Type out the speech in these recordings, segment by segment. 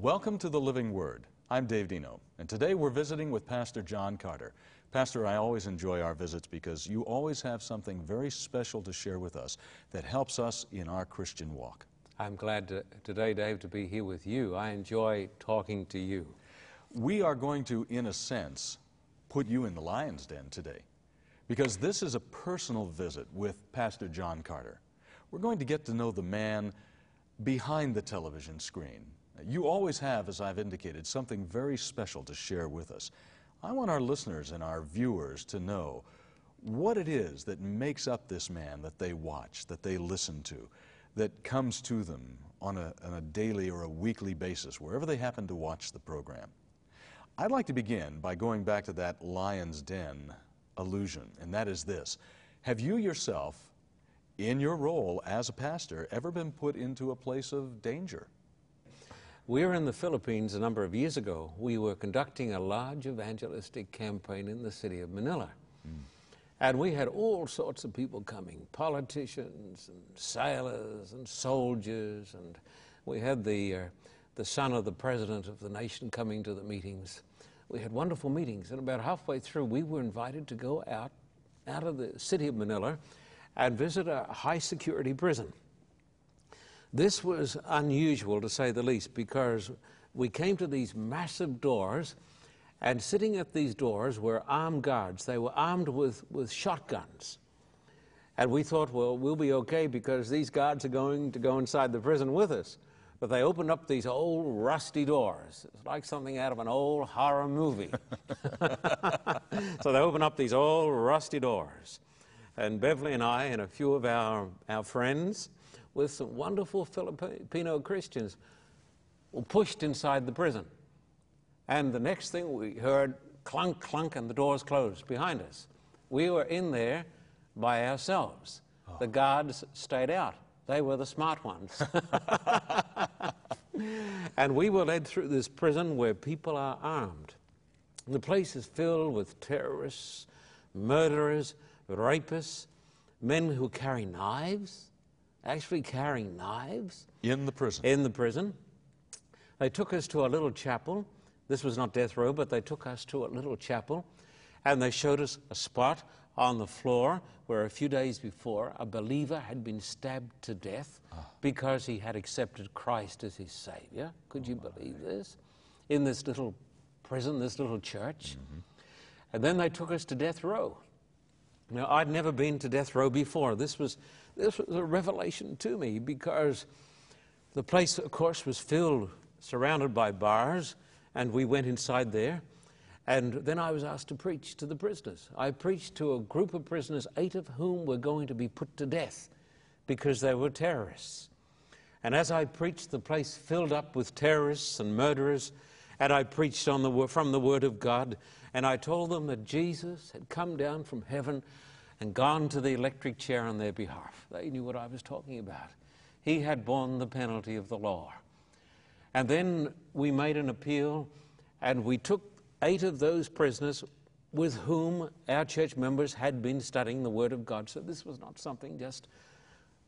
Welcome to the Living Word. I'm Dave Dino, and today we're visiting with Pastor John Carter. Pastor, I always enjoy our visits because you always have something very special to share with us that helps us in our Christian walk. I'm glad to, today, Dave, to be here with you. I enjoy talking to you. We are going to, in a sense, put you in the lion's den today because this is a personal visit with Pastor John Carter. We're going to get to know the man behind the television screen. You always have, as I've indicated, something very special to share with us. I want our listeners and our viewers to know what it is that makes up this man that they watch, that they listen to, that comes to them on a, on a daily or a weekly basis, wherever they happen to watch the program. I'd like to begin by going back to that lion's den illusion, and that is this. Have you yourself, in your role as a pastor, ever been put into a place of danger? We were in the Philippines a number of years ago. We were conducting a large evangelistic campaign in the city of Manila. Mm. And we had all sorts of people coming politicians, and sailors, and soldiers, and we had the, uh, the son of the president of the nation coming to the meetings we had wonderful meetings. And about halfway through, we were invited to go out, out of the city of Manila and visit a high security prison. This was unusual to say the least because we came to these massive doors, and sitting at these doors were armed guards. They were armed with, with shotguns. And we thought, well, we'll be okay because these guards are going to go inside the prison with us. But they opened up these old rusty doors. It's like something out of an old horror movie. so they opened up these old rusty doors. And Beverly and I and a few of our, our friends with some wonderful Filipino Christians were pushed inside the prison. And the next thing we heard clunk, clunk, and the doors closed behind us. We were in there by ourselves. Oh. The guards stayed out. They were the smart ones. and we were led through this prison where people are armed. The place is filled with terrorists, murderers, rapists, men who carry knives, actually carrying knives. In the prison? In the prison. They took us to a little chapel. This was not death row, but they took us to a little chapel and they showed us a spot on the floor where a few days before a believer had been stabbed to death ah. because he had accepted Christ as his Savior. Could you believe this? In this little prison, this little church. Mm-hmm. And then they took us to death row. Now, I'd never been to death row before. This was, this was a revelation to me because the place, of course, was filled, surrounded by bars, and we went inside there. And then I was asked to preach to the prisoners. I preached to a group of prisoners, eight of whom were going to be put to death because they were terrorists. And as I preached, the place filled up with terrorists and murderers. And I preached on the, from the Word of God. And I told them that Jesus had come down from heaven and gone to the electric chair on their behalf. They knew what I was talking about. He had borne the penalty of the law. And then we made an appeal and we took eight of those prisoners with whom our church members had been studying the Word of God. So this was not something just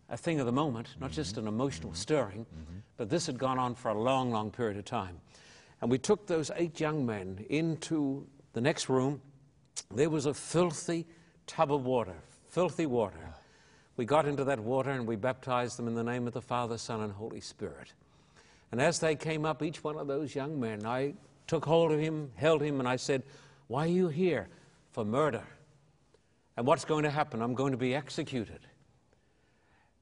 a thing of the moment, not mm-hmm. just an emotional mm-hmm. stirring, mm-hmm. but this had gone on for a long, long period of time. And we took those eight young men into the next room. There was a filthy tub of water, filthy water. We got into that water and we baptized them in the name of the Father, Son, and Holy Spirit. And as they came up, each one of those young men, I took hold of him, held him, and I said, Why are you here? For murder. And what's going to happen? I'm going to be executed.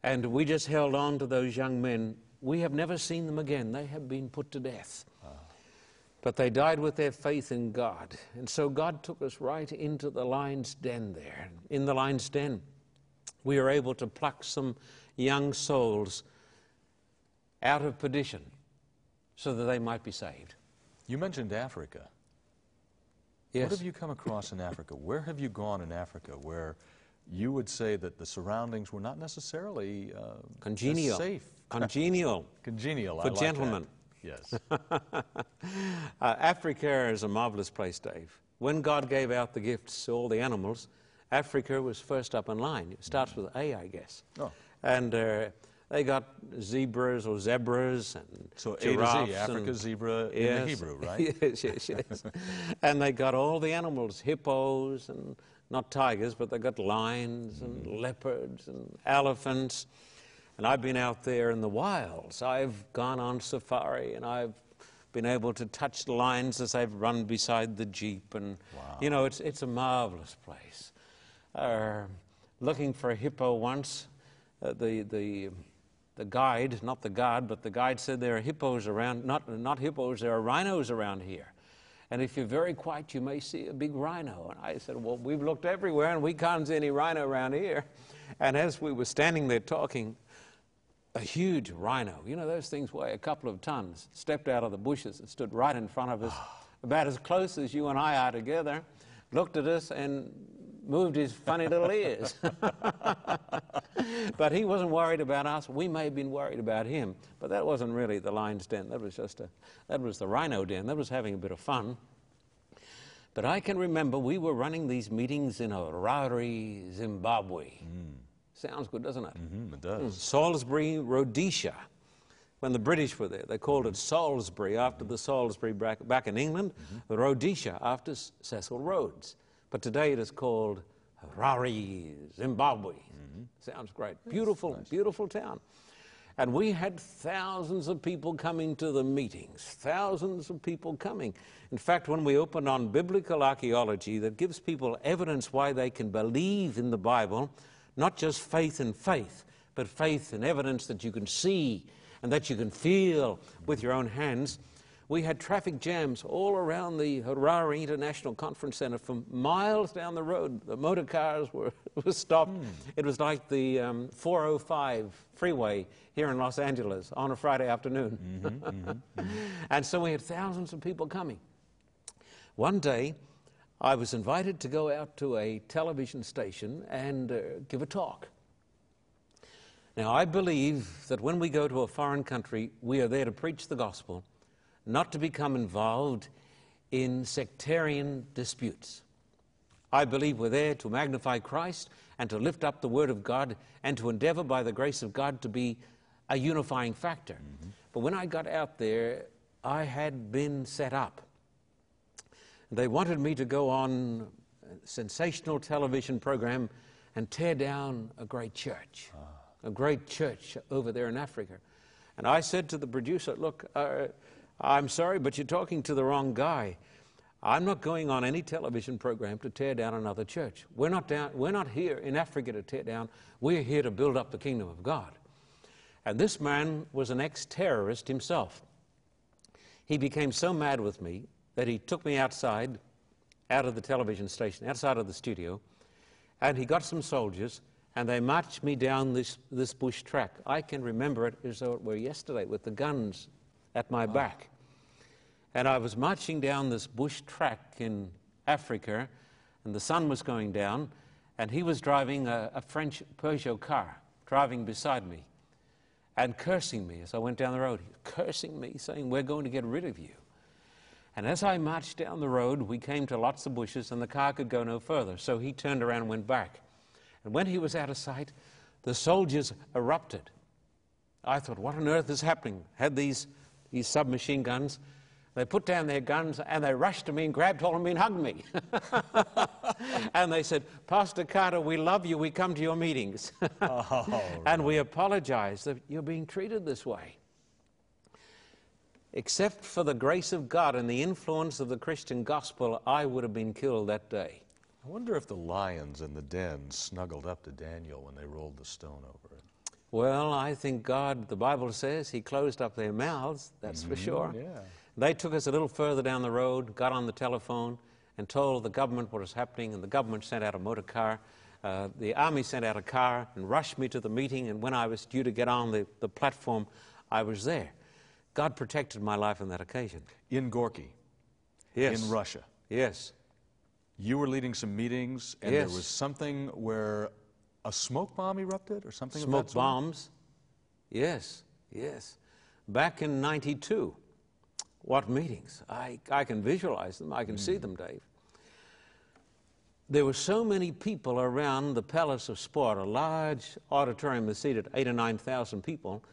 And we just held on to those young men. We have never seen them again. They have been put to death. But they died with their faith in God. And so God took us right into the lion's den there. In the lion's den, we were able to pluck some young souls out of perdition so that they might be saved. You mentioned Africa. Yes. What have you come across in Africa? Where have you gone in Africa where you would say that the surroundings were not necessarily uh, congenial, safe, congenial, congenial for gentlemen? Yes. uh, Africa is a marvelous place, Dave. When God gave out the gifts to all the animals, Africa was first up in line. It starts with A, I guess. Oh. And uh, They got zebras or zebras and So A to giraffes Z, Africa zebra in the Hebrew, right? yes, yes, yes. and they got all the animals, hippos and not tigers, but they got lions and Mm. leopards and elephants. And I've been out there in the wilds. I've gone on safari and I've been able to touch the lions as I've run beside the jeep. And, you know, it's, it's a marvelous place. Uh, looking for a hippo once, uh, the, the, the guide, not the guard, but the guide said there are hippos around, not, not hippos, there are rhinos around here. And if you're very quiet, you may see a big rhino. And I said, Well, we've looked everywhere and we can't see any rhino around here. And as we were standing there talking, a huge rhino, you know, those things weigh a couple of tons, stepped out of the bushes and stood right in front of us, about as close as you and I are together, looked at us and moved his funny little ears. but he wasn't worried about us. We may have been worried about him, but that wasn't really the lion's den. That was just a, that was the rhino den. That was having a bit of fun. But I can remember we were running these meetings in Harare, Zimbabwe. Hmm. Sounds good, doesn't it? Mm, it does. Hmm. Salisbury, Rhodesia. When the British were there, they called it mm-hmm. Salisbury after the mm-hmm. Salisbury back, back in England, Rhodesia after Cecil Rhodes. But today it is called Harare, Zimbabwe. Sounds great. Beautiful, beautiful town. And we had thousands of people coming to the meetings, thousands of people coming. In fact, when we opened on biblical archaeology that gives people evidence why they can believe in the Bible, not just faith in faith, but faith and evidence that you can see and that you can feel with your own hands, we had traffic jams all around the Harare International Conference Center from miles down the road. The motor cars were, were stopped. Hmm. It was like the um, 405 freeway here in Los Angeles on a Friday afternoon. Mm-hmm, mm-hmm, mm-hmm. and so we had thousands of people coming. One day, I was invited to go out to a television station and uh, give a talk. Now, I believe that when we go to a foreign country, we are there to preach the gospel, not to become involved in sectarian disputes. I believe we're there to magnify Christ and to lift up the Word of God and to endeavor by the grace of God to be a unifying factor. But when I got out there, I had been set up. They wanted me to go on a sensational television program and tear down a great church, a great church over there in Africa. And I said to the producer, Look, uh, I'm sorry, but you're talking to the wrong guy. I'm not going on any television program to tear down another church. We're not, down, we're not here in Africa to tear down, we're here to build up the kingdom of God. And this man was an ex terrorist himself. He became so mad with me that he took me outside, out of the television station, outside of the studio, and he got some soldiers and they marched me down this, this bush track. I can remember it as though it were yesterday with the guns at my back. And I was marching down this bush track in Africa, and the sun was going down, and he was driving a, a French Peugeot car, driving beside me, and cursing me as I went down the road, cursing me, saying, We're going to get rid of you. And as I marched down the road, we came to lots of bushes, and the car could go no further. So he turned around and went back. And when he was out of sight, the soldiers erupted. I thought, what on earth is happening? Had these, these submachine guns. They put down their guns and they rushed to me and grabbed hold of me and hugged me. and they said, Pastor Carter, we love you. We come to your meetings. Oh, and we apologize that you're being treated this way. Except for the grace of God and the influence of the Christian gospel, I would have been killed that day. I wonder if the lions in the den snuggled up to Daniel when they rolled the stone over it. Well, I think God, the Bible says, He closed up their mouths, that's for sure. yeah. They took us a little further down the road, got on the telephone, and told the government what was happening, and the government sent out a motor car. Uh, the army sent out a car and rushed me to the meeting, and when I was due to get on the, the platform, I was there. God protected my life on that occasion. In Gorky, Yes. in Russia, Yes. you were leading some meetings, and Yes. there was something where a smoke bomb erupted or something of Smoke that sort? bombs. Yes, yes. Back in 92. What meetings? I, I can visualize them, I can see hmm. them, Dave. there were so many people around the Palace of Sport, a large auditorium that seated eight or 9,000 people,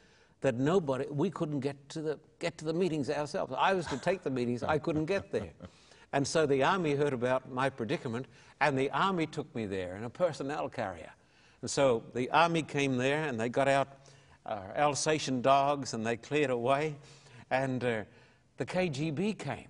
that nobody, we couldn't get to, the, get to the meetings ourselves. I was to take the meetings, I couldn't get there. And so the army heard about my predicament, and the army took me there in a personnel carrier. And so the army came there, and they got out uh, Alsatian dogs, and they cleared away, and uh, the KGB came.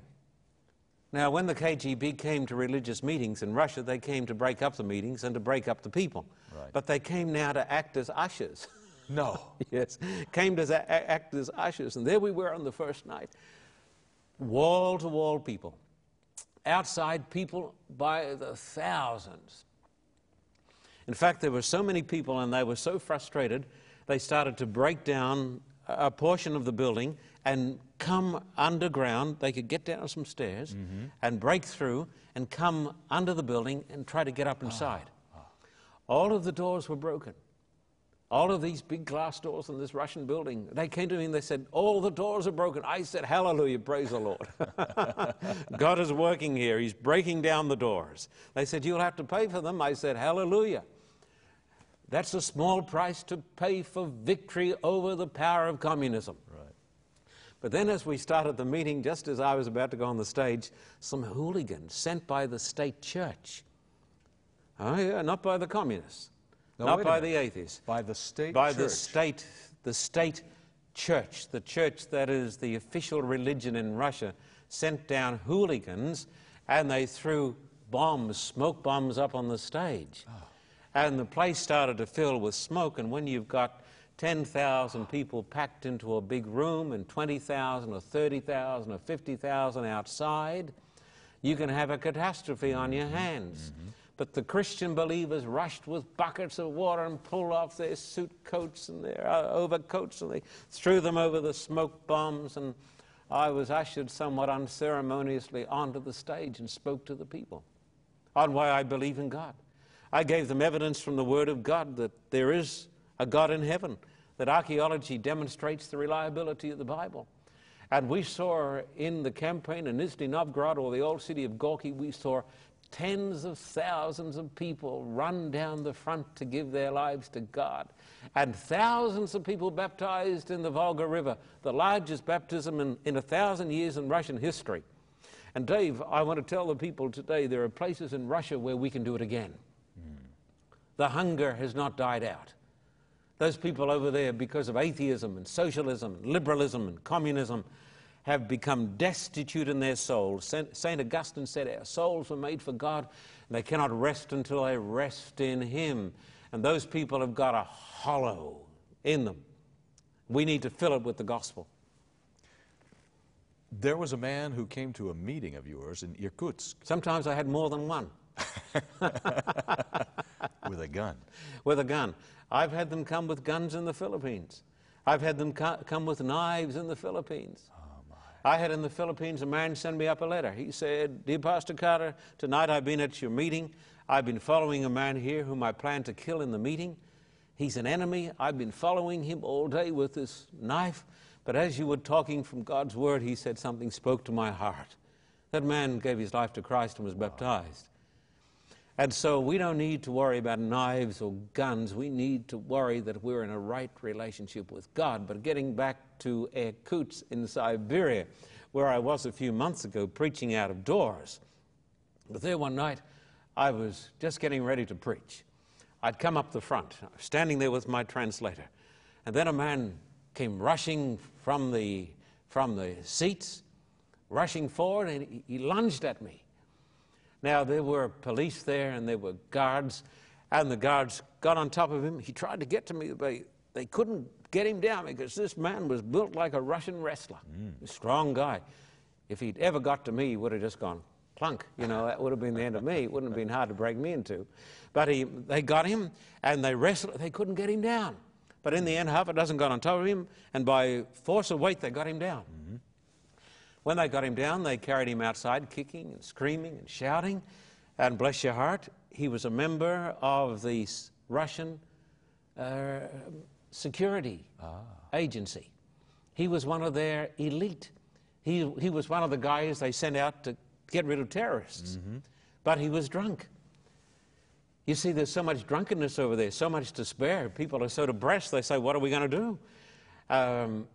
Now, when the KGB came to religious meetings in Russia, they came to break up the meetings and to break up the people. Right. But they came now to act as ushers. No. yes, came to a- act as ushers. And there we were on the first night. Wall to wall people. Outside people by the thousands. In fact, there were so many people and they were so frustrated, they started to break down a a portion of the building and come underground. They could get down some stairs mm-hmm. and break through and come under the building and try to get up inside. Ah. Ah. All of the doors were broken. All of these big glass doors in this Russian building. They came to me and they said, All the doors are broken. I said, Hallelujah, praise the Lord. God is working here. He's breaking down the doors. They said, You'll have to pay for them. I said, Hallelujah. That's a small price to pay for victory over the power of communism. Right. But then, as we started the meeting, just as I was about to go on the stage, some hooligans sent by the state church. Oh, yeah, not by the communists, No, not by the atheists, By the state by church. the state, the state church, the church that is the official religion in Russia, sent down hooligans and they threw bombs, smoke bombs up on the stage. Ah. And the place started to fill with smoke. And when you've got 10,000 people packed into a big room and 20,000 or 30,000 or 50,000 outside, you can have a catastrophe on your mm-hmm. hands. Mm-hmm. But the Christian believers rushed with buckets of water and pulled off their suit coats and their uh, overcoats and they threw them over the smoke bombs. And I was ushered somewhat unceremoniously onto the stage and spoke to the people on why I believe in God. I gave them evidence from the Word of God that there is a God in heaven, that archaeology demonstrates the reliability of the Bible. And we saw in the campaign in Nizhny Novgorod or the old city of Gorky, we saw tens of thousands of people run down the front to give their lives to God, and thousands of people baptized in the Volga River, the largest baptism in, in a thousand years in Russian history. And Dave, I want to tell the people today there are places in Russia where we can do it again. Hmm. The hunger has not died out. Those people over there, because of atheism and socialism and liberalism and communism, have become destitute in their souls. St. Augustine said, Our souls were made for God, and they cannot rest until they rest in Him. And those people have got a hollow in them. We need to fill it with the gospel. There was a man who came to a meeting of yours in Irkutsk Sometimes I had more than one with a gun. with a gun. I've had them come with guns in the Philippines. I've had them co- come with knives in the Philippines. I had in the Philippines a man send me up a letter. He said, Dear Pastor Carter, tonight I've been at your meeting. I've been following a man here whom I plan to kill in the meeting. He's an enemy. I've been following him all day with this knife. But as you were talking from God's word, he said something spoke to my heart. That man gave his life to Christ and was baptized. And so we don't need to worry about knives or guns. We need to worry that we're in a right relationship with God. But getting back to Irkutsk in Siberia, where I was a few months ago preaching out of doors, but there one night I was just getting ready to preach. I'd come up the front, standing there with my translator, and then a man came rushing from the, from the seats, rushing forward, and he, he lunged at me. Now, there were police there and there were guards, and the guards got on top of him. He tried to get to me, but they couldn't get him down because this man was built like a Russian wrestler, mm. a strong guy. If he'd ever got to me, he would have just gone plunk. You know, that would have been the end of me. It wouldn't have been hard to break me into. But he, they got him and they wrestled. They couldn't get him down. But in the end, half a dozen got on top of him, and by force of weight, they got him down. Mm-hmm. When they got him down, they carried him outside, kicking and screaming and shouting. And bless your heart, he was a member of the Russian uh, security agency. He was one of their elite. He, he was one of the guys they sent out to get rid of terrorists. But he was drunk. You see, there's so much drunkenness over there, so much despair. People are so depressed, they say, What are we going to do? Um,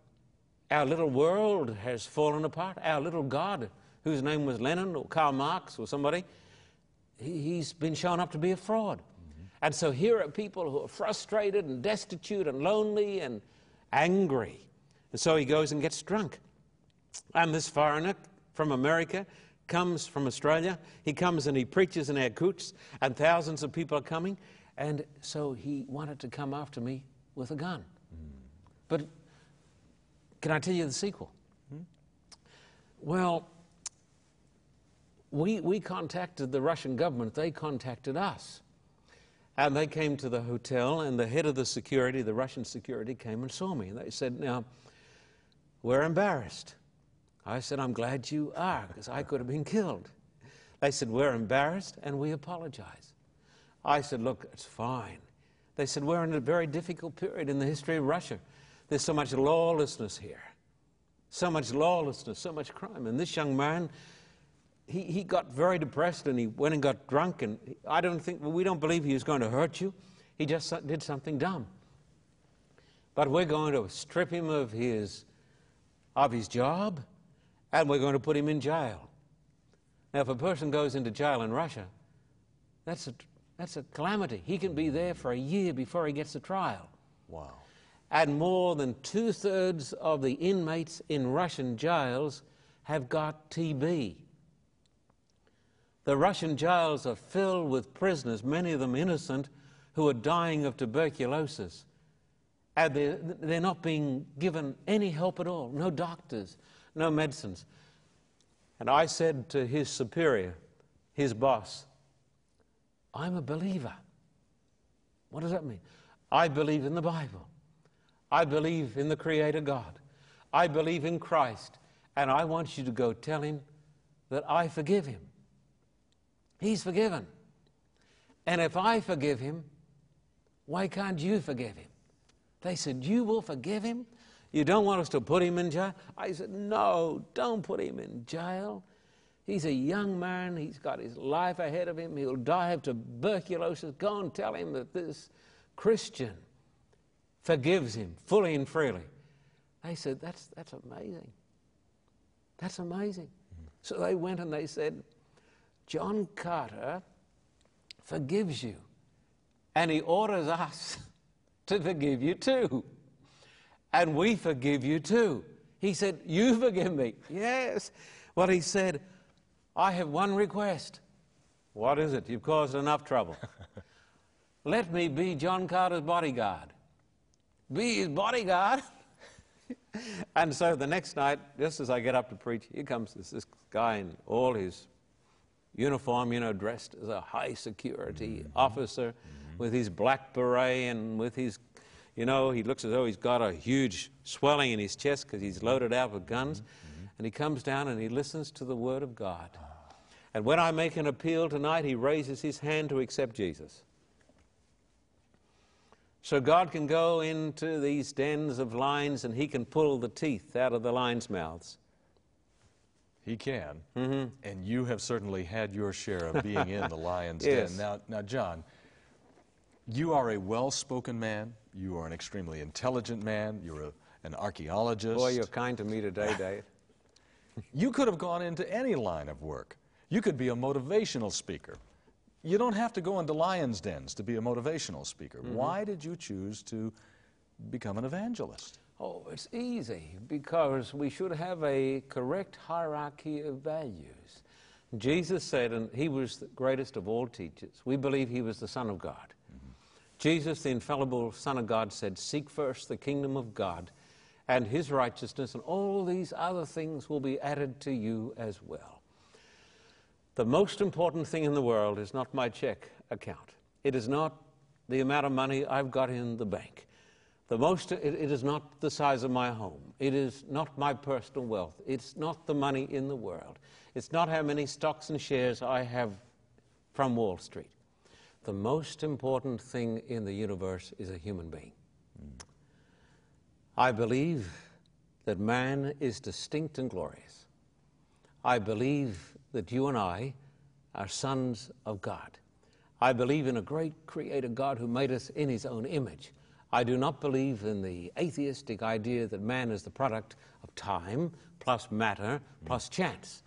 our little world has fallen apart. Our little God, whose name was Lenin or Karl Marx or somebody, he, has been shown up to be a fraud. Mm-hmm. And so here are people who are frustrated and destitute and lonely and angry. And so he goes and gets drunk. And this foreigner from America comes from Australia. He comes and he preaches in Irkutsk, and thousands of people are coming. And so he wanted to come after me with a gun. Mm. But can I tell you the sequel? Hmm? Well, we, we contacted the Russian government, they contacted us. And they came to the hotel, and the head of the security, the Russian security, came and saw me. And they said, Now, we're embarrassed. I said, I'm glad you are, because I could have been killed. They said, We're embarrassed and we apologize. I said, Look, it's fine. They said, We're in a very difficult period in the history of Russia. There's so much lawlessness here, so much lawlessness, so much crime. And this young man, he, he got very depressed and he went and got drunk. And I don't think, well, we don't believe he was going to hurt you. He just did something dumb. But we're going to strip him of his, of his job and we're going to put him in jail. Now, if a person goes into jail in Russia, that's a, that's a calamity. He can be there for a year before he gets a trial. Wow. And more than two thirds of the inmates in Russian jails have got TB. The Russian jails are filled with prisoners, many of them innocent, who are dying of tuberculosis. And they're, they're not being given any help at all, no doctors, no medicines. And I said to his superior, his boss, I'm a believer. What does that mean? I believe in the Bible. I believe in the Creator God. I believe in Christ. And I want you to go tell him that I forgive him. He's forgiven. And if I forgive him, why can't you forgive him? They said, You will forgive him? You don't want us to put him in jail? I said, No, don't put him in jail. He's a young man. He's got his life ahead of him. He'll die of tuberculosis. Go and tell him that this Christian forgives him fully and freely. They said, That's, that's amazing. That's amazing. Mm-hmm. So they went and they said, John Carter forgives you, and he orders us to forgive you too and we forgive you too. He said, You forgive me. Yes. Well, he said, I have one request. What is it? You've caused enough trouble. Let me be John Carter's bodyguard. Be his bodyguard. and so the next night, just as I get up to preach, here comes this, this guy in all his uniform, you know, dressed as a high security mm-hmm. officer mm-hmm. with his black beret and with his you know, he looks as though he's got a huge swelling in his chest because he's loaded out with guns. Mm-hmm. And he comes down and he listens to the Word of God. And when I make an appeal tonight, he raises his hand to accept Jesus. So God can go into these dens of lions and he can pull the teeth out of the lions' mouths. He can. Mm-hmm. And you have certainly had your share of being in the lion's yes. den. Now, now, John, you are a well spoken man. You are an extremely intelligent man. You're a, an archaeologist. Boy, you're kind to me today, Dave. you could have gone into any line of work. You could be a motivational speaker. You don't have to go into lions' dens to be a motivational speaker. Mm-hmm. Why did you choose to become an evangelist? Oh, it's easy because we should have a correct hierarchy of values. Jesus said, and he was the greatest of all teachers, we believe he was the Son of God. Jesus, the infallible Son of God, said, Seek first the kingdom of God and his righteousness, and all these other things will be added to you as well. The most important thing in the world is not my check account. It is not the amount of money I've got in the bank. The most, it, it is not the size of my home. It is not my personal wealth. It's not the money in the world. It's not how many stocks and shares I have from Wall Street the most important thing in the universe is a human being. Mm. I believe that man is distinct and glorious. I believe that you and I are sons of God. I believe in a great creator God who made us in his own image. I do not believe in the atheistic idea that man is the product of time plus matter plus chance.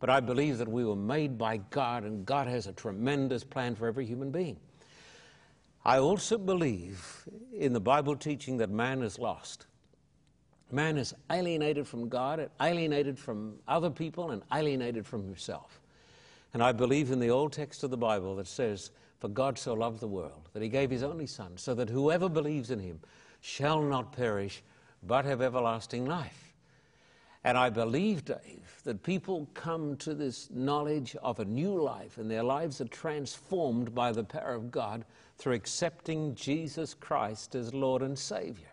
But I believe that we were made by God and God has a tremendous plan for every human being. I also believe in the Bible teaching that man is lost. Man is alienated from God, alienated from other people, and alienated from himself. And I believe in the old text of the Bible that says, For God so loved the world that he gave his only Son, so that whoever believes in him shall not perish, but have everlasting life. And I believe, Dave, that people come to this knowledge of a new life and their lives are transformed by the power of God through accepting Jesus Christ as Lord and Savior.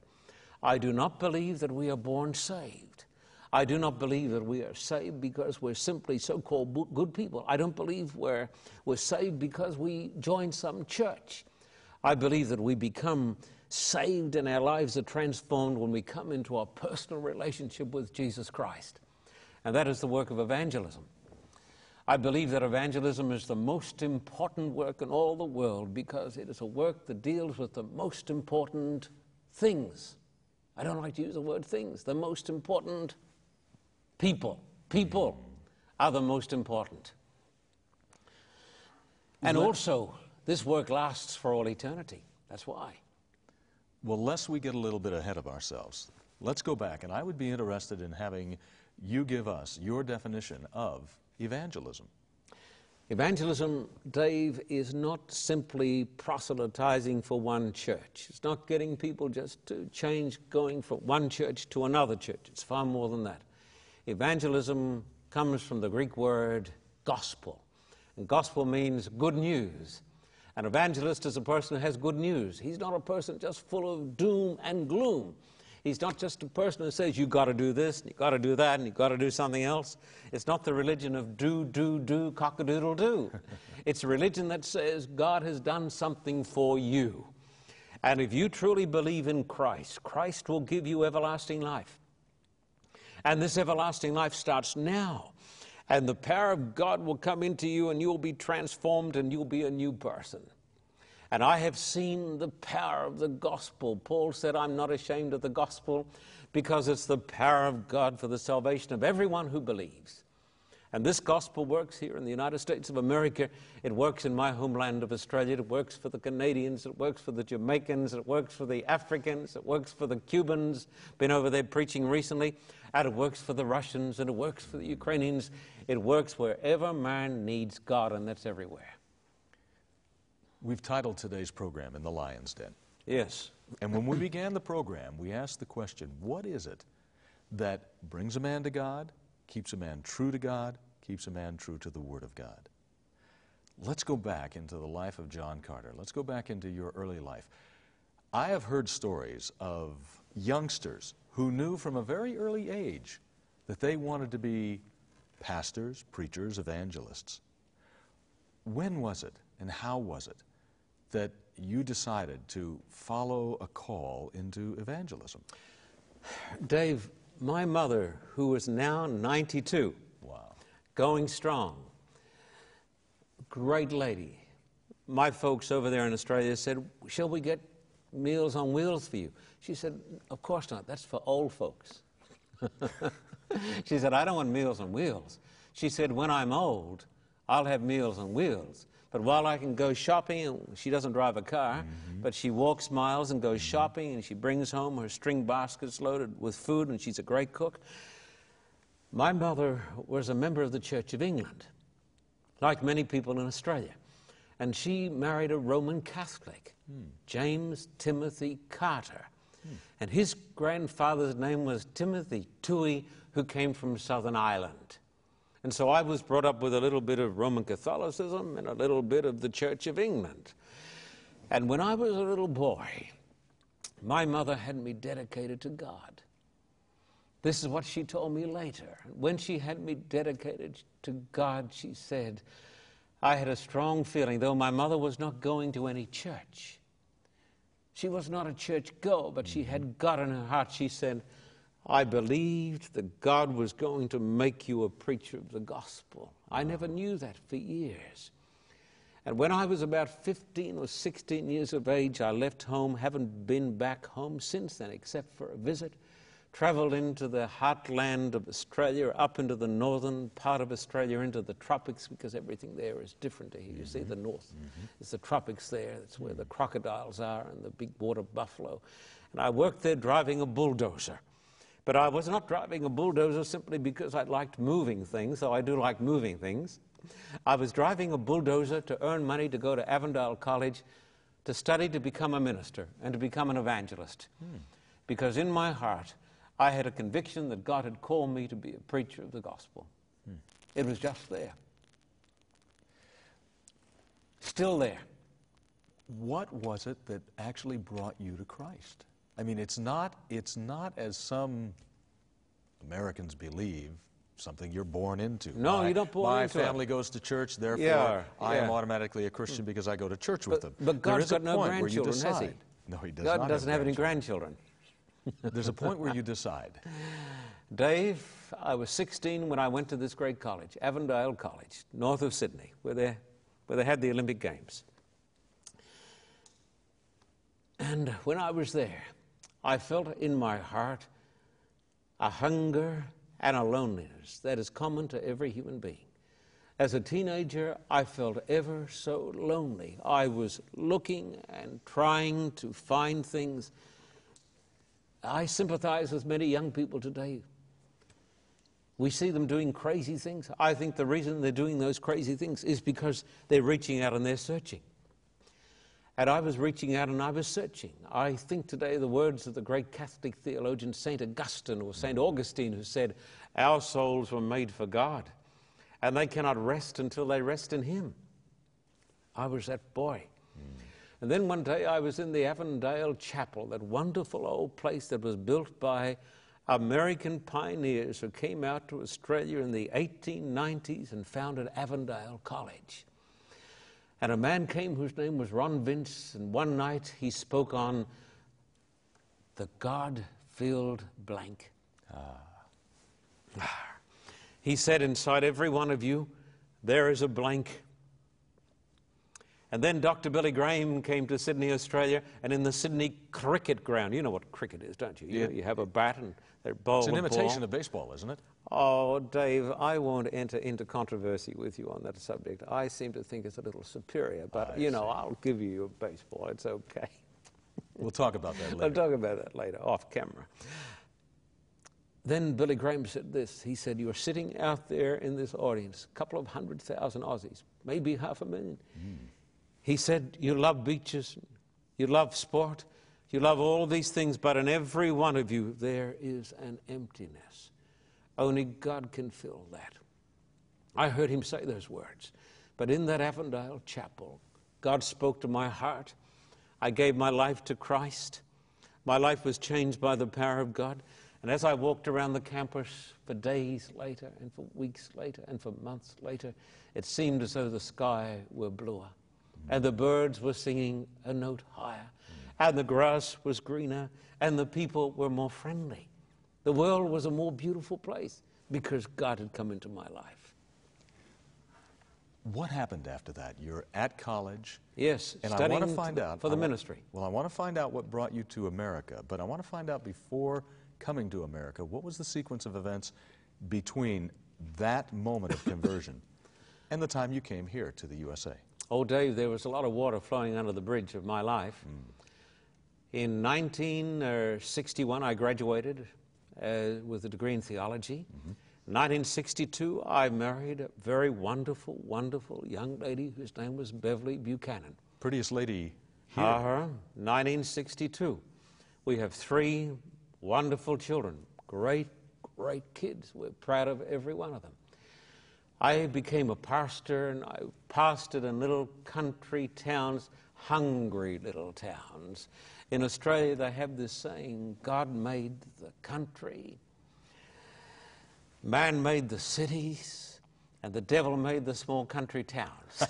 I do not believe that we are born saved. I do not believe that we are saved because we're simply so called good people. I don't believe we're, we're saved because we join some church. I believe that we become saved and our lives are transformed when we come into a personal relationship with Jesus Christ. And that is the work of evangelism. I believe that evangelism is the most important work in all the world because it is a work that deals with the most important things. I don't like to use the word things, the most important people. People are the most important. And also, this work lasts for all eternity. That's why. Well, lest we get a little bit ahead of ourselves, let's go back, and I would be interested in having you give us your definition of evangelism. Evangelism, Dave, is not simply proselytizing for one church. It's not getting people just to change going from one church to another church. It's far more than that. Evangelism comes from the Greek word gospel. And gospel means good news. An evangelist is a person who has good news. He's not a person just full of doom and gloom. He's not just a person who says, you've got to do this, and you've got to do that, and you've got to do something else. It's not the religion of do, do, do, cock-a-doodle do. it's a religion that says, God has done something for you. And if you truly believe in Christ, Christ will give you everlasting life. And this everlasting life starts now. And the power of God will come into you, and you'll be transformed, and you'll be a new person. And I have seen the power of the gospel. Paul said, I'm not ashamed of the gospel because it's the power of God for the salvation of everyone who believes. And this gospel works here in the United States of America. It works in my homeland of Australia. It works for the Canadians. It works for the Jamaicans. It works for the Africans. It works for the Cubans. Been over there preaching recently. And it works for the Russians. And it works for the Ukrainians. It works wherever man needs God, and that's everywhere. We've titled today's program In the Lion's Den. Yes. And when we began the program, we asked the question what is it that brings a man to God, keeps a man true to God, keeps a man true to the Word of God? Let's go back into the life of John Carter. Let's go back into your early life. I have heard stories of youngsters who knew from a very early age that they wanted to be pastors, preachers, evangelists. When was it and how was it that you decided to follow a call into evangelism? Dave, my mother, who is now 92, wow. going strong, great lady. My folks over there in Australia said, Shall we get Meals on Wheels for you? She said, Of course not. That's for old folks. she said, I don't want Meals on Wheels. She said, When I'm old, I'll have Meals on Wheels. But while I can go shopping, she doesn't drive a car, mm-hmm. but she walks miles and goes mm-hmm. shopping and she brings home her string baskets loaded with food and she's a great cook. My mother was a member of the Church of England, like many people in Australia. And she married a Roman Catholic, mm. James Timothy Carter. Mm. And his grandfather's name was Timothy Toohey, who came from Southern Ireland. And so I was brought up with a little bit of Roman Catholicism and a little bit of the Church of England. And when I was a little boy, my mother had me dedicated to God. This is what she told me later. When she had me dedicated to God, she said, I had a strong feeling, though my mother was not going to any church. She was not a church goer, but she had God in her heart. She said, I believed that God was going to make you a preacher of the gospel. I never knew that for years. And when I was about 15 or 16 years of age, I left home, haven't been back home since then, except for a visit. Travelled into the heartland of Australia, up into the northern part of Australia, into the tropics, because everything there is different to here. You see, the north Mm-hmm. is the tropics there, that's where the crocodiles are and the big water buffalo. And I worked there driving a bulldozer. But I was not driving a bulldozer simply because I liked moving things, though I do like moving things. I was driving a bulldozer to earn money to go to Avondale College to study to become a minister and to become an evangelist. Because in my heart, I had a conviction that God had called me to be a preacher of the gospel. It was just there. Still there. What was it that actually brought you to Christ? I mean, it's not, it's not as some Americans believe, something you're born into. No, My- you're not born My into it. family goes to church, therefore Yeah, I am automatically a Christian because I go to church with them. but There God's got no point where you grandchildren, has he? decide- No, he does God not doesn't have any grandchildren. grandchildren. There's a point where you decide. Dave, I was 16 when I went to this great college, Avondale College, north of Sydney, where they, where they had the Olympic Games. And when I was there, I felt in my heart a hunger and a loneliness that is common to every human being. As a teenager, I felt ever so lonely. I was looking and trying to find things. I sympathize with many young people today. We see them doing crazy things. I think the reason they're doing those crazy things is because they're reaching out and they're searching. And I was reaching out and I was searching. I think today the words of the great Catholic theologian St. Augustine or St. Augustine, who said, Our souls were made for God, and they cannot rest until they rest in Him. I was that boy. And then one day I was in the Avondale Chapel, that wonderful old place that was built by American pioneers who came out to Australia in the 1890s and founded Avondale College. And a man came whose name was Ron Vince, and one night he spoke on the God filled blank. Ah. He said, Inside every one of you, there is a blank. And then Dr. Billy Graham came to Sydney, Australia, and in the Sydney cricket ground, you know what cricket is, don't you? You, know, you have a bat and they bowl It's an imitation ball. of baseball, isn't it? Oh, Dave, I won't enter into controversy with you on that subject. I seem to think it's a little superior, but I you know, see. I'll give you your baseball. It's okay. We'll talk about that I'll talk about that later, off camera. Then Billy Graham said this. He said, You're sitting out there in this audience, a couple of hundred thousand Aussies, maybe half a million. Hmm. He said, You love beaches, you love sport, you love all these things, but in every one of you, there is an emptiness. Only God can fill that. I heard him say those words. But in that Avondale chapel, God spoke to my heart. I gave my life to Christ. My life was changed by the power of God. And as I walked around the campus for days later, and for weeks later, and for months later, it seemed as though the sky were bluer, and the birds were singing a note higher, and the grass was greener, and the people were more friendly. The world was a more beautiful place because God had come into my life. What happened after that? You're at college. Yes, And I want to find out for the wa- ministry. Well, I want to find out what brought you to America, but I want to find out before coming to America, what was the sequence of events between that moment of conversion and the time you came here to the USA? Oh, Dave, there was a lot of water flowing under the bridge of my life. Mm. In 1961, uh, I graduated uh, with a degree in theology. 1962, I married a very wonderful, wonderful young lady whose name was Beverly Buchanan. Prettiest lady here. Uh-huh. 1962. We have three wonderful children, great, great kids. We're proud of every one of them. I became a pastor and I pastored in little country towns, hungry little towns. In Australia, they have this saying God made the country, man made the cities, and the devil made the small country towns.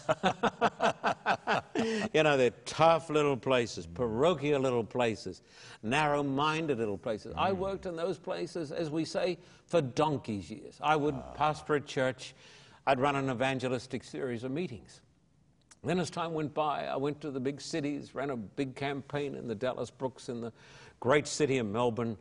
you know, they're tough little places, parochial little places, narrow minded little places. I mm. worked in those places, as we say, for donkey's years. I would ah. pastor a church, I'd run an evangelistic series of meetings. Then, as time went by, I went to the big cities, ran a big campaign in the Dallas Brooks, in the great city of Melbourne.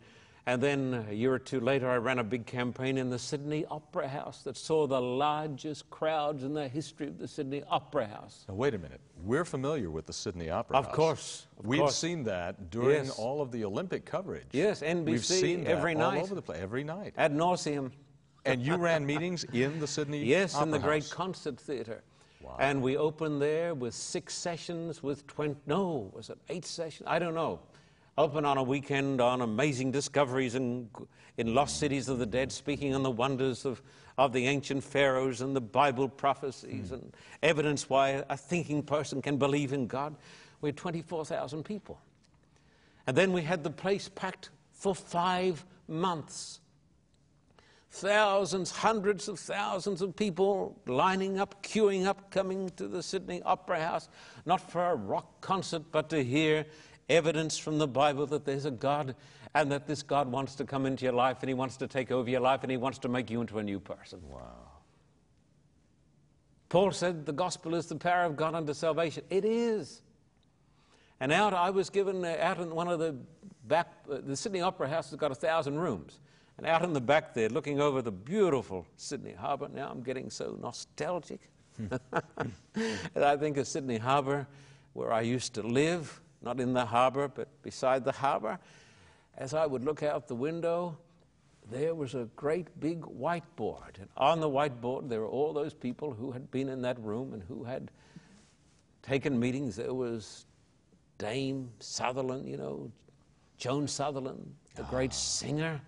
And then a year or two later, I ran a big campaign in the Sydney Opera House that saw the largest crowds in the history of the Sydney Opera House. Now, wait a minute. We're familiar with the Sydney Opera Of House. course, of We've course. seen that during Yes. all of the Olympic coverage. Yes, NBC We've seen every all night. over the place, every night. Ad nauseum. And you ran meetings in the Sydney Yes, Opera in the great concert theater. Wow. And we opened there with six sessions, with 20, no, was it eight sessions? I don't know. Open on a weekend on amazing discoveries in, in lost cities of the dead, speaking on the wonders of, of the ancient pharaohs and the Bible prophecies hmm. and evidence why a thinking person can believe in God. We had 24,000 people. And then we had the place packed for five months. Thousands, hundreds of thousands of people lining up, queuing up, coming to the Sydney Opera House, not for a rock concert, but to hear evidence from the Bible that there's a God and that this God wants to come into your life and He wants to take over your life and He wants to make you into a new person. Wow. Paul said the gospel is the power of God unto salvation. It is. And out, I was given uh, out in one of the back, uh, the Sydney Opera House has got a thousand rooms. And out in the back there, looking over the beautiful Sydney Harbour, now I'm getting so nostalgic. and I think of Sydney Harbour, where I used to live, not in the harbour, but beside the harbour. As I would look out the window, there was a great big whiteboard. And on the whiteboard, there were all those people who had been in that room and who had taken meetings. There was Dame Sutherland, you know, Joan Sutherland, the great ah. singer.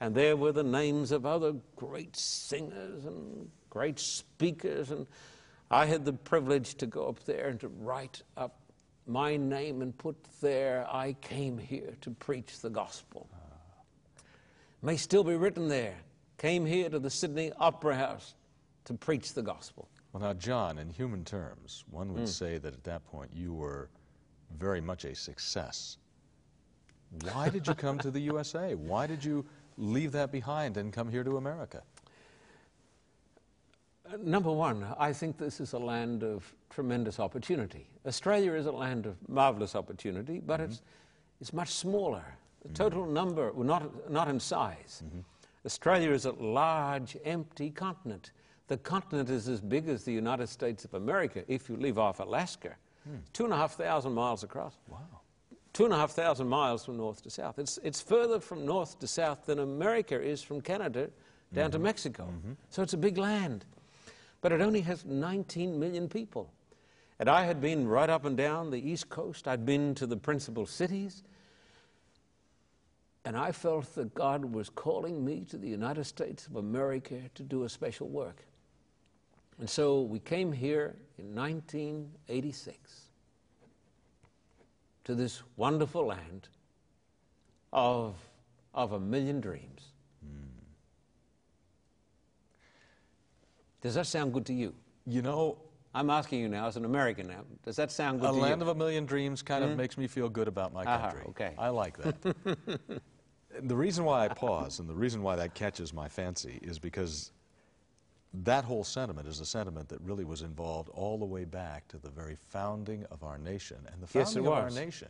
And there were the names of other great singers and great speakers. And I had the privilege to go up there and to write up my name and put there, I came here to preach the gospel. May still be written there, came here to the Sydney Opera House to preach the gospel. Well, now, John, in human terms, one would hmm. say that at that point you were very much a success. Why did you come to the USA? Why did you leave that behind and come here to America? Uh, Number one, I think this is a land of tremendous opportunity. Australia is a land of marvelous opportunity, but mm-hmm. it's, it's much smaller. The mm-hmm. total number, well, not, not in size. Mm-hmm. Australia is a large, empty continent. The continent is as big as the United States of America if you leave off Alaska. Hmm. Two and a half thousand miles across. Wow. Two and a half thousand miles from north to south. It's, it's further from north to south than America is from Canada down to mm-hmm. Mexico. Mm-hmm. So it's a big land. But it only has 19 million people. And I had been right up and down the East Coast, I'd been to the principal cities, and I felt that God was calling me to the United States of America to do a special work. And so we came here in 1986 to this wonderful land of, of a million dreams. Does that sound good to you? You know, I'm asking you now, as an American now, does that sound good a land you? of a million dreams kind of hmm? makes me feel good about my Aha, country. okay. I like that. the reason why I pause and the reason why that catches my fancy is because that whole sentiment is a sentiment that really was involved all the way back to the very founding of our nation. And the Yes, founding of our nation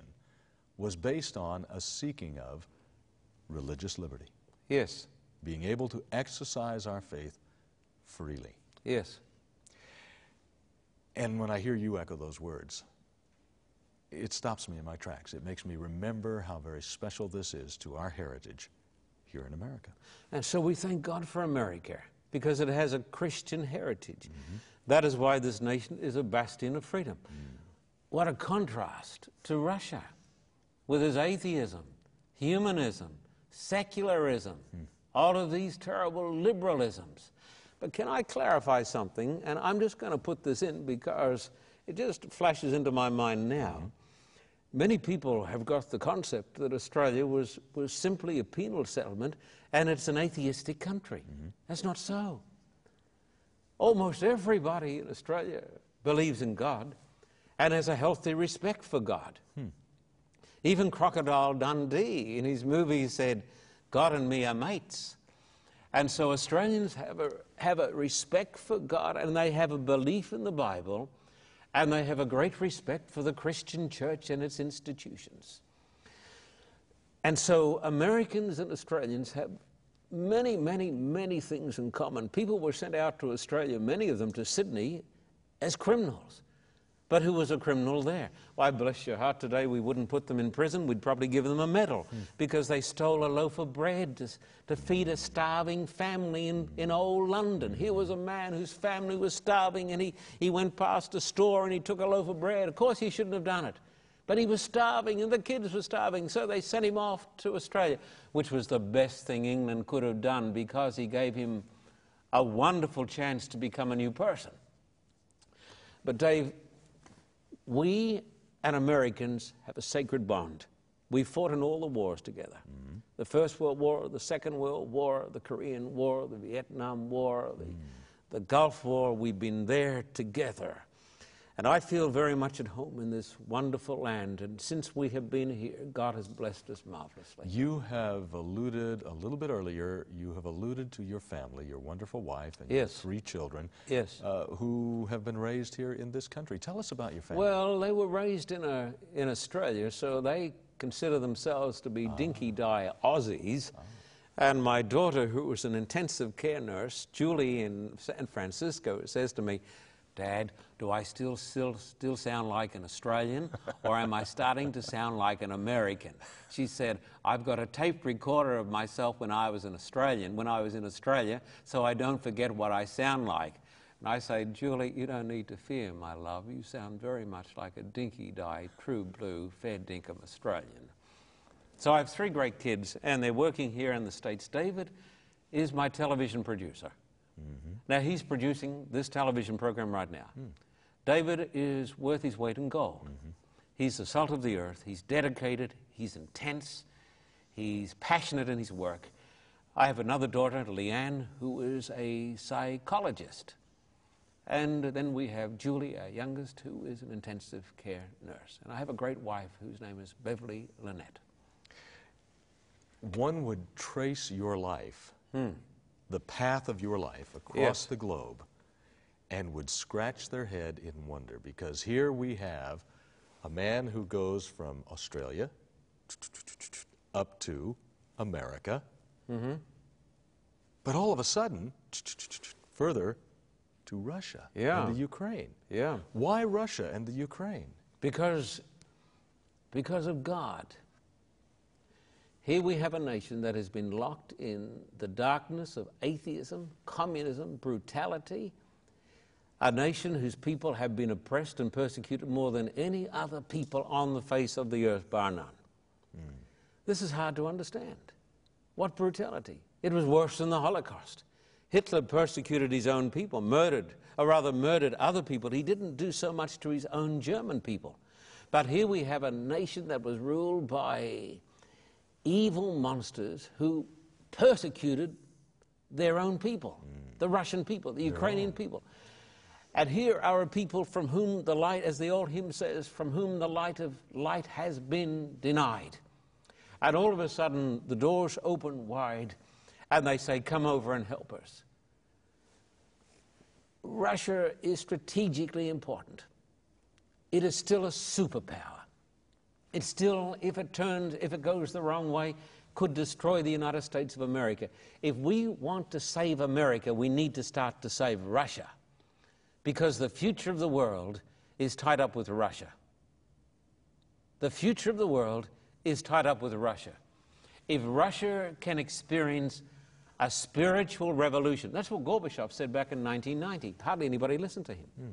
was based on a seeking of religious liberty, yes, being able to exercise our faith freely. yes. And when I hear you echo those words, it stops me in my tracks. It makes me remember how very special this is to our heritage here in America. And so we thank God for America because it has a Christian heritage. That is why this nation is a bastion of freedom. What a contrast to Russia with its atheism, humanism, secularism, all of these terrible liberalisms. But can I clarify something? And I'm just going to put this in because it just flashes into my mind now. Many people have got the concept that Australia was, was simply a penal settlement and it's an atheistic country. Mm-hmm. That's not so. Almost everybody in Australia believes in God and has a healthy respect for God. Hmm. Even Crocodile Dundee in his movie said, God and me are mates. And so Australians have a, have a respect for God and they have a belief in the Bible. And they have a great respect for the Christian church and its institutions. And so Americans and Australians have many, many, many things in common. People were sent out to Australia, many of them to Sydney, as criminals. But who was a criminal there? Why, bless your heart, today we wouldn't put them in prison. We'd probably give them a medal mm. because they stole a loaf of bread to, to feed a starving family in, in old London. Here was a man whose family was starving and he, he went past a store and he took a loaf of bread. Of course, he shouldn't have done it. But he was starving and the kids were starving, so they sent him off to Australia, which was the best thing England could have done because he gave him a wonderful chance to become a new person. But, Dave, we and Americans have a sacred bond. We fought in all the wars together mm-hmm. the First World War, the Second World War, the Korean War, the Vietnam War, the, mm. the Gulf War. We've been there together. And I feel very much at home in this wonderful land. And since we have been here, God has blessed us marvelously. You have alluded a little bit earlier, you have alluded to your family, your wonderful wife, and yes. three children yes. Uh, who have been raised here in this country. Tell us about your family. Well, they were raised in, a, in Australia, so they consider themselves to be ah. dinky die Aussies. Ah. And my daughter, who was an intensive care nurse, Julie in San Francisco, says to me, Dad, do I still, still, still sound like an Australian or am I starting to sound like an American? She said, I've got a tape recorder of myself when I was an Australian, when I was in Australia, so I don't forget what I sound like. And I say, Julie, you don't need to fear, my love. You sound very much like a dinky dyed, true blue, fair dinkum Australian. So I have three great kids, and they're working here in the States. David is my television producer. Mm-hmm. Now, he's producing this television program right now. Mm. David is worth his weight in gold. Mm-hmm. He's the salt of the earth. He's dedicated. He's intense. He's passionate in his work. I have another daughter, Leanne, who is a psychologist. And then we have Julie, our youngest, who is an intensive care nurse. And I have a great wife whose name is Beverly Lynette. One would trace your life hmm the path of your life across yes. the globe and would scratch their head in wonder because here we have a man who goes from Australia up to America, mm-hmm. but all of a sudden, further to Russia yeah. and the Ukraine. Yeah. Why Russia and the Ukraine? Because, because of God. Here we have a nation that has been locked in the darkness of atheism, communism, brutality, a nation whose people have been oppressed and persecuted more than any other people on the face of the earth, bar none. Mm. This is hard to understand. What brutality! It was worse than the Holocaust. Hitler persecuted his own people, murdered, or rather murdered other people. He didn't do so much to his own German people. But here we have a nation that was ruled by evil monsters who persecuted their own people, mm. the Russian people, the Ukrainian people. And here are a people from whom the light, as the old hymn says, from whom the light of light has been denied. And all of a sudden, the doors open wide, and they say, Come over and help us. Russia is strategically important. It is still a superpower it still, if it turns, if it goes the wrong way, could destroy the United States of America. If we want to save America, we need to start to save Russia because the future of the world is tied up with Russia. The future of the world is tied up with Russia. If Russia can experience a spiritual revolution, that's what Gorbachev said back in 1990. Hardly anybody listened to him. Mm.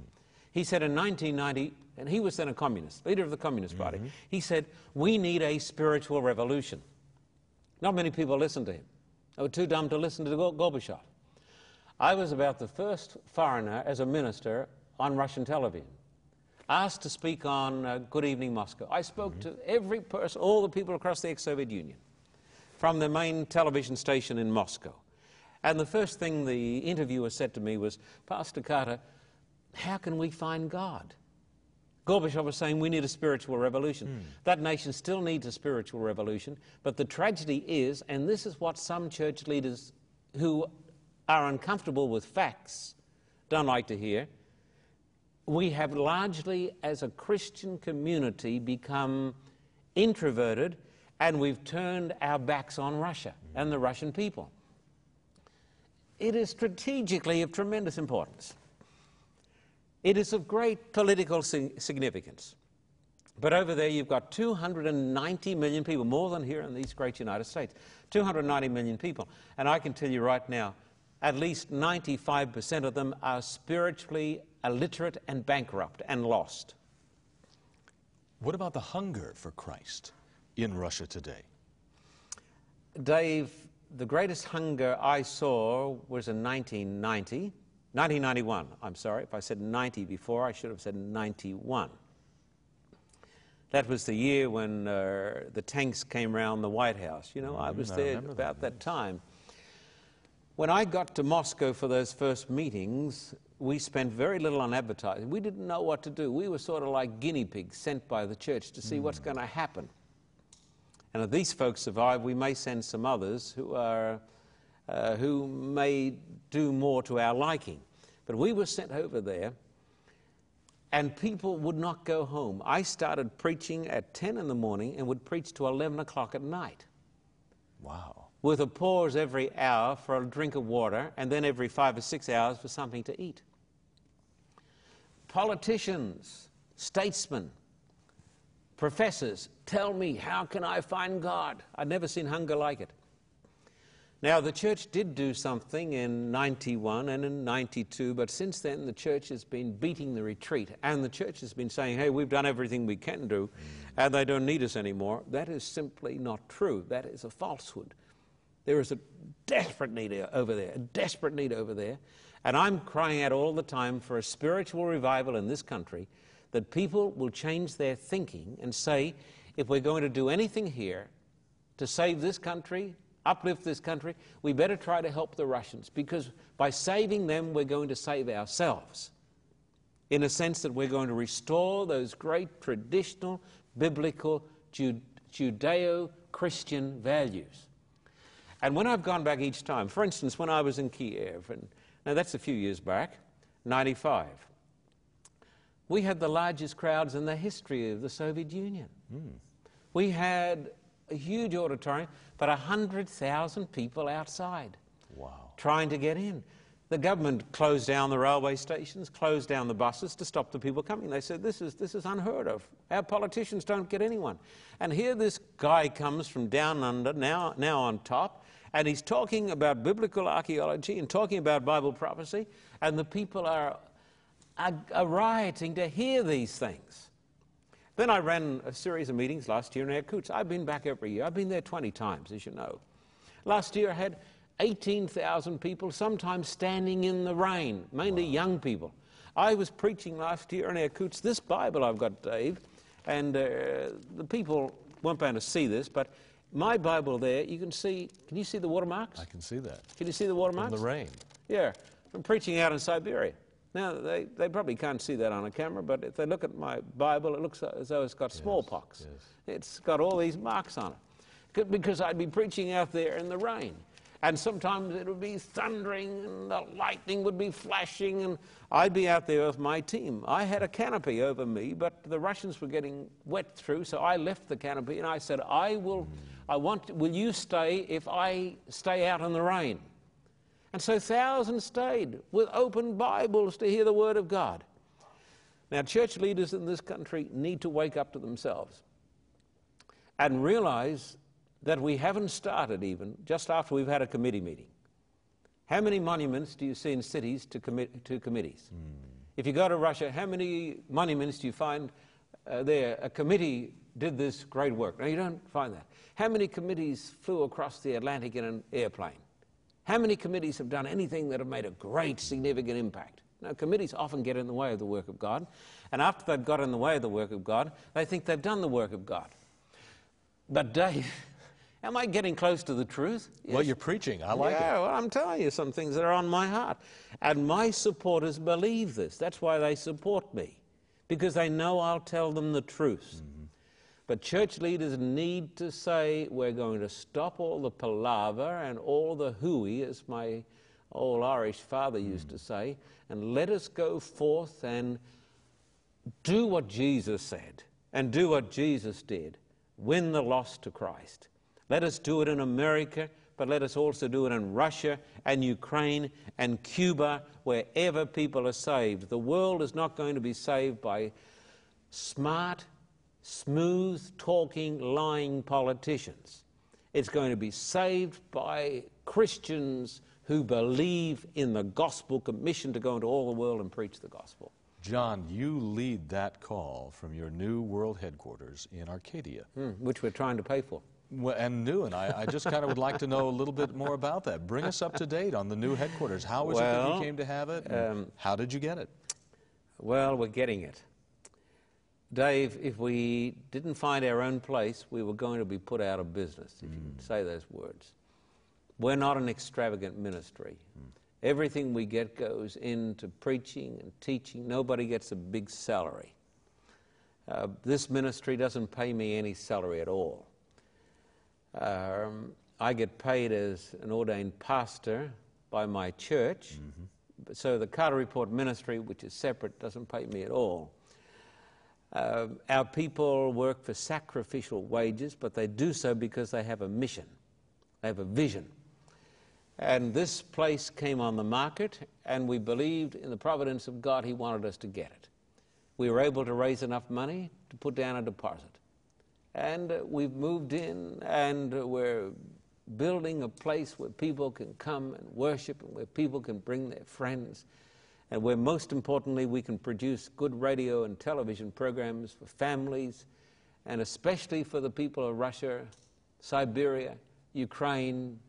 He said in 1990, and he was then a communist, leader of the Communist Party, mm-hmm. he said, We need a spiritual revolution. Not many people listened to him. They were too dumb to listen to Gorbachev. I was about the first foreigner as a minister on Russian television, asked to speak on uh, Good Evening Moscow. I spoke mm-hmm. to every person, all the people across the ex Soviet Union, from the main television station in Moscow. And the first thing the interviewer said to me was, Pastor Carter, how can we find God? Gorbachev was saying we need a spiritual revolution. Mm. That nation still needs a spiritual revolution, but the tragedy is, and this is what some church leaders who are uncomfortable with facts don't like to hear, we have largely, as a Christian community, become introverted and we've turned our backs on Russia and the Russian people. It is strategically of tremendous importance. It is of great political significance. But over there, you've got 290 million people, more than here in these great United States. 290 million people. And I can tell you right now, at least 95% of them are spiritually illiterate and bankrupt and lost. What about the hunger for Christ in Russia today? Dave, the greatest hunger I saw was in 1990, 1991. I'm sorry, if I said 90 before, I should have said 91. That was the year when uh, the tanks came around the White House. You know, I was mm, there about that, that time. When I got to Moscow for those first meetings, we spent very little on advertising. We didn't know what to do. We were sort of like guinea pigs sent by the church to see mm. what's going to happen. And if these folks survive, we may send some others who, are, uh, who may do more to our liking. But we were sent over there, and people would not go home. I started preaching at 10 in the morning and would preach to 11 o'clock at night. Wow. With a pause every hour for a drink of water, and then every five or six hours for something to eat. Politicians, statesmen, professors tell me, How can I find God? I'd never seen hunger like it. Now, the church did do something in 91 and in 92, but since then the church has been beating the retreat, and the church has been saying, Hey, we've done everything we can do, mm. and they don't need us anymore. That is simply not true. That is a falsehood. There is a desperate need over there, a desperate need over there. And I'm crying out all the time for a spiritual revival in this country that people will change their thinking and say, if we're going to do anything here to save this country, uplift this country, we better try to help the Russians because by saving them, we're going to save ourselves. In a sense that we're going to restore those great traditional biblical Judeo Christian values. And when I've gone back each time, for instance, when I was in Kiev, and now that's a few years back, 95, we had the largest crowds in the history of the Soviet Union. Mm. We had a huge auditorium, but 100,000 people outside wow. trying to get in. The government closed down the railway stations, closed down the buses to stop the people coming. They said, This is, this is unheard of. Our politicians don't get anyone. And here this guy comes from down under, now, now on top, and he's talking about biblical archaeology and talking about Bible prophecy, and the people are are, are rioting to hear these things. Then I ran a series of meetings last year in Irkutsk. I've been back every year. I've been there 20 times, as you know. Last year I had 18,000 people, sometimes standing in the rain, mainly wow. young people. I was preaching last year in Irkutsk this Bible I've got, Dave, and uh, the people won't be able to see this, but my Bible there, you can see, can you see the watermarks? I can see that. Can you see the watermarks? From the rain. Yeah, from preaching out in Siberia. Now, they, they probably can't see that on a camera, but if they look at my Bible, it looks as though it's got yes, smallpox. Yes. It's got all these marks on it. Because I'd be preaching out there in the rain. And sometimes it would be thundering and the lightning would be flashing, and I'd be out there with my team. I had a canopy over me, but the Russians were getting wet through, so I left the canopy and I said, I will, I want, will you stay if I stay out in the rain? And so thousands stayed with open Bibles to hear the Word of God. Now, church leaders in this country need to wake up to themselves and realize that we haven't started even just after we've had a committee meeting. How many monuments do you see in cities to, commi- to committees? Mm. If you go to Russia, how many monuments do you find uh, there? A committee did this great work. Now, you don't find that. How many committees flew across the Atlantic in an airplane? How many committees have done anything that have made a great, significant impact? Now, committees often get in the way of the work of God, and after they've got in the way of the work of God, they think they've done the work of God. But, Dave, am I getting close to the truth? Yes. Well, you're preaching. I like yeah, it. Well, I'm telling you some things that are on my heart. And my supporters believe this. That's why they support me, because they know I'll tell them the truth. Mm-hmm. But church leaders need to say, we're going to stop all the palaver and all the hooey, as my old Irish father used hmm. to say, and let us go forth and do what Jesus said and do what Jesus did win the lost to Christ. Let us do it in America, but let us also do it in Russia and Ukraine and Cuba, wherever people are saved. The world is not going to be saved by smart, smooth talking, lying politicians. It's going to be saved by Christians who believe in the gospel, commissioned to go into all the world and preach the gospel. John, you lead that call from your new world headquarters in Arcadia. Hmm, which we're trying to pay for. Well, and new, and I, I just kind of would like to know a little bit more about that. Bring us up to date on the new headquarters. How is it that you came to have it? um, how did you get it? Well, we're getting it. Dave, if we didn't find our own place, we were going to be put out of business, if you can say those words. We're not an extravagant ministry. Everything we get goes into preaching and teaching. Nobody gets a big salary. Uh, this ministry doesn't pay me any salary at all. Um, I get paid as an ordained pastor by my church. So the Carter Report ministry, which is separate, doesn't pay me at all. Uh, our people work for sacrificial wages, but they do so because they have a mission, they have a vision. And this place came on the market, and we believed in the providence of God, He wanted us to get it. We were able to raise enough money to put down a deposit. And uh, we've moved in, and uh, we're building a place where people can come and worship, and where people can bring their friends, and where most importantly, we can produce good radio and television programs for families, and especially for the people of Russia, Siberia, Ukraine,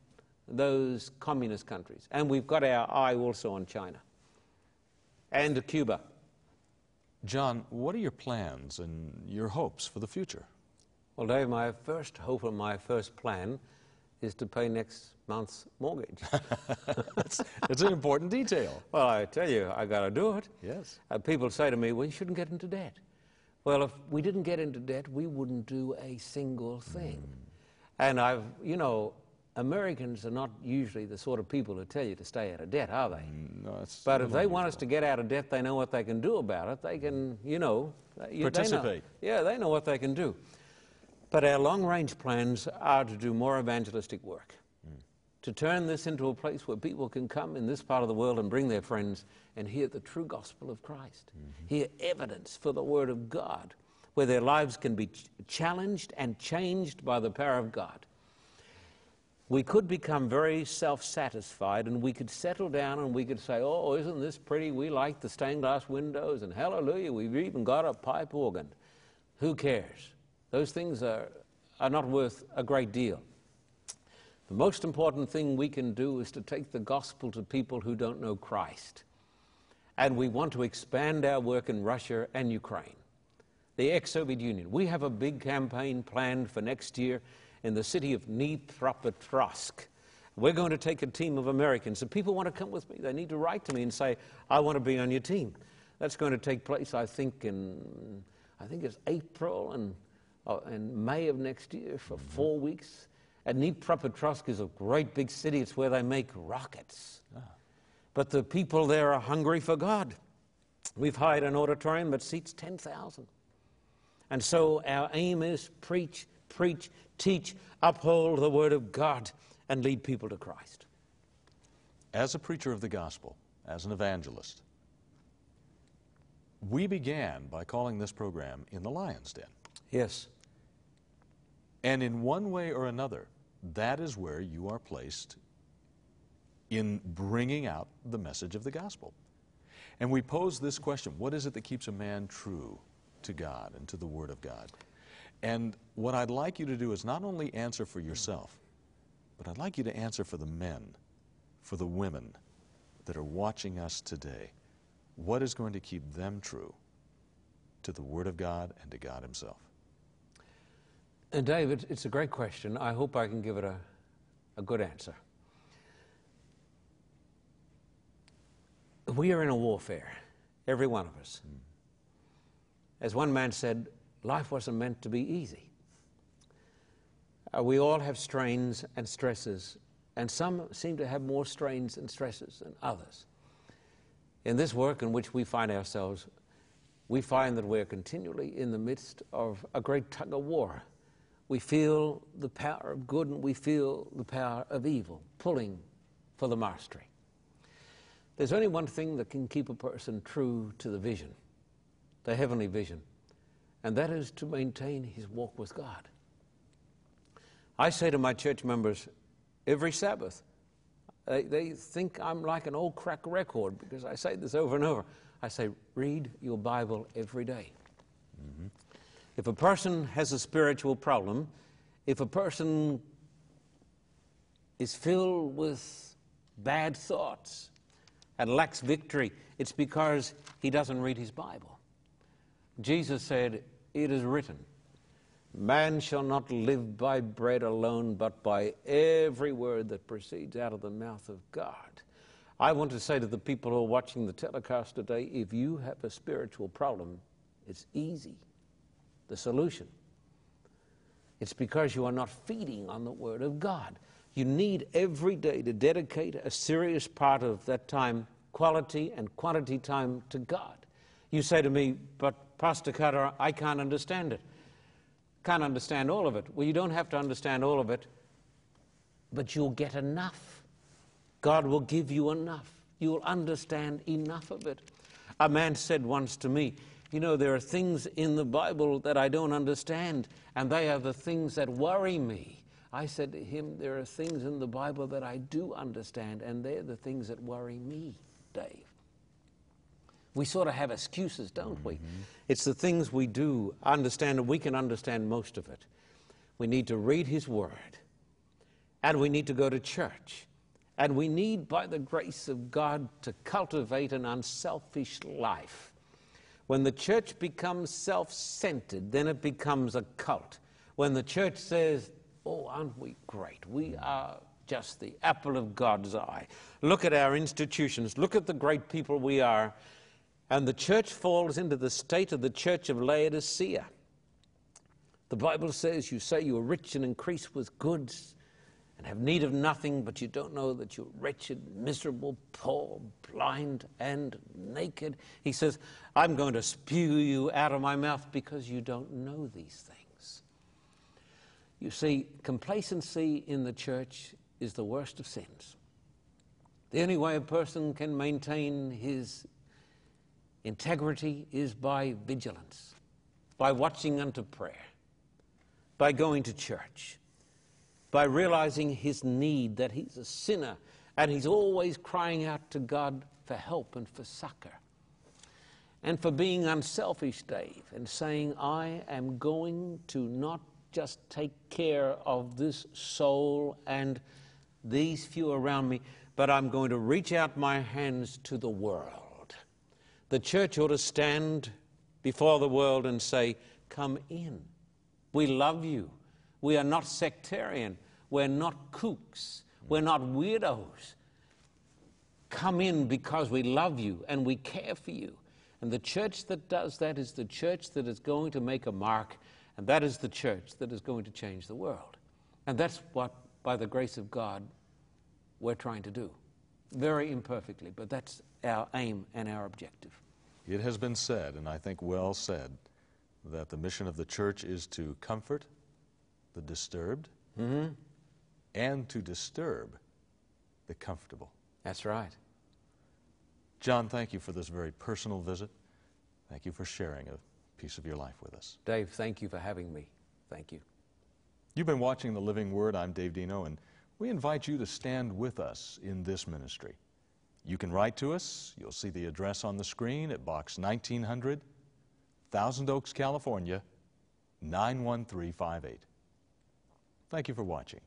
those communist countries. And we've got our eye also on China and Cuba. John, what are your plans and your hopes for the future? Well, Dave, my first hope and my first plan is to pay next month's mortgage. it's, it's an important detail. well, I tell you, I got to do it. Yes. Uh, people say to me, well, you shouldn't get into debt. Well, if we didn't get into debt, we wouldn't do a single thing. And I've, you know, Americans are not usually the sort of people who tell you to stay out of debt, are they? No, it's But if they want us to get out of debt, they know what they can do about it. They can, you know, you- they know- Participate. yeah, they know what they can do. But our long range plans are to do more evangelistic work, to turn this into a place where people can come in this part of the world and bring their friends and hear the true gospel of Christ, mm-hmm. hear evidence for the Word of God, where their lives can be ch- challenged and changed by the power of God we could become very self satisfied and we could settle down and we could say, Oh, isn't this pretty? We like the stained glass windows and hallelujah, we've even got a pipe organ. Who cares? Those things are, are not worth a great deal. The most important thing we can do is to take the gospel to people who don't know Christ. And we want to expand our work in Russia and Ukraine the ex Soviet Union. We have a big campaign planned for next year in the city of Dnipropetrovsk. We're going to take a team of Americans. If people want to come with me, they need to write to me and say, I want to be on your team. That's going to take place, I think, in I think it's April and, uh, and May of next year for four weeks. And Dnipropetrovsk is a great big city. It's where they make rockets. Ah. But the people there are hungry for God. We've hired an auditorium that seats 10,000. And so our aim is preach, preach, teach, uphold the Word of God, and lead people to Christ. As a preacher of the gospel, as an evangelist, we began by calling this program In the Lion's Den. Yes. And in one way or another, that is where you are placed in bringing out the message of the gospel. And we pose this question What is it that keeps a man true to God and to the Word of God? And what I'd like you to do is not only answer for yourself, but I'd like you to answer for the men, for the women that are watching us today. What is going to keep them true to the Word of God and to God Himself? And David, it's a great question. I hope I can give it a, a good answer. We are in a warfare, every one of us. As one man said, life wasn't meant to be easy. Uh, we all have strains and stresses, and some seem to have more strains and stresses than others. In this work in which we find ourselves, we find that we're continually in the midst of a great tug of war. We feel the power of good and we feel the power of evil pulling for the mastery. There's only one thing that can keep a person true to the vision, the heavenly vision, and that is to maintain his walk with God. I say to my church members every Sabbath, they, they think I'm like an old crack record because I say this over and over. I say, read your Bible every day. Mm-hmm. If a person has a spiritual problem, if a person is filled with bad thoughts and lacks victory, it's because he doesn't read his Bible. Jesus said, It is written, Man shall not live by bread alone, but by every word that proceeds out of the mouth of God. I want to say to the people who are watching the telecast today if you have a spiritual problem, it's easy. The solution. It's because you are not feeding on the Word of God. You need every day to dedicate a serious part of that time, quality and quantity time, to God. You say to me, but Pastor Carter, I can't understand it. Can't understand all of it. Well, you don't have to understand all of it, but you'll get enough God will give you enough. You will understand enough of it. A man said once to me, You know, there are things in the Bible that I don't understand, and they are the things that worry me. I said to him, There are things in the Bible that I do understand, and they're the things that worry me, Dave. We sort of have excuses, don't we? Mm-hmm. It's the things we do understand, and we can understand most of it. We need to read His Word, and we need to go to church. And we need, by the grace of God, to cultivate an unselfish life. When the church becomes self centered, then it becomes a cult. When the church says, Oh, aren't we great? We are just the apple of God's eye. Look at our institutions. Look at the great people we are. And the church falls into the state of the church of Laodicea. The Bible says, You say you are rich and increase with goods and have need of nothing, but you don't know that you're wretched, miserable, poor, blind, and naked. He says, I'm going to spew you out of my mouth because you don't know these things. You see, complacency in the church is the worst of sins. The only way a person can maintain his integrity is by vigilance, by watching unto prayer, by going to church by realizing his need, that he's a sinner, and he's always crying out to God for help and for succor. And for being unselfish, Dave, and saying, I am going to not just take care of this soul and these few around me, but I'm going to reach out my hands to the world. The church ought to stand before the world and say, Come in. We love you. We are not sectarian. We're not kooks. We're not weirdos. Come in because we love you and we care for you. And the church that does that is the church that is going to make a mark, and that is the church that is going to change the world. And that's what, by the grace of God, we're trying to do. Very imperfectly, but that's our aim and our objective. It has been said, and I think well said, that the mission of the church is to comfort the disturbed mm-hmm. And to disturb the comfortable. That's right. John, thank you for this very personal visit. Thank you for sharing a piece of your life with us. Dave, thank you for having me. Thank you. You've been watching The Living Word. I'm Dave Dino, and we invite you to stand with us in this ministry. You can write to us. You'll see the address on the screen at Box 1900, Thousand Oaks, California, 91358. Thank you for watching.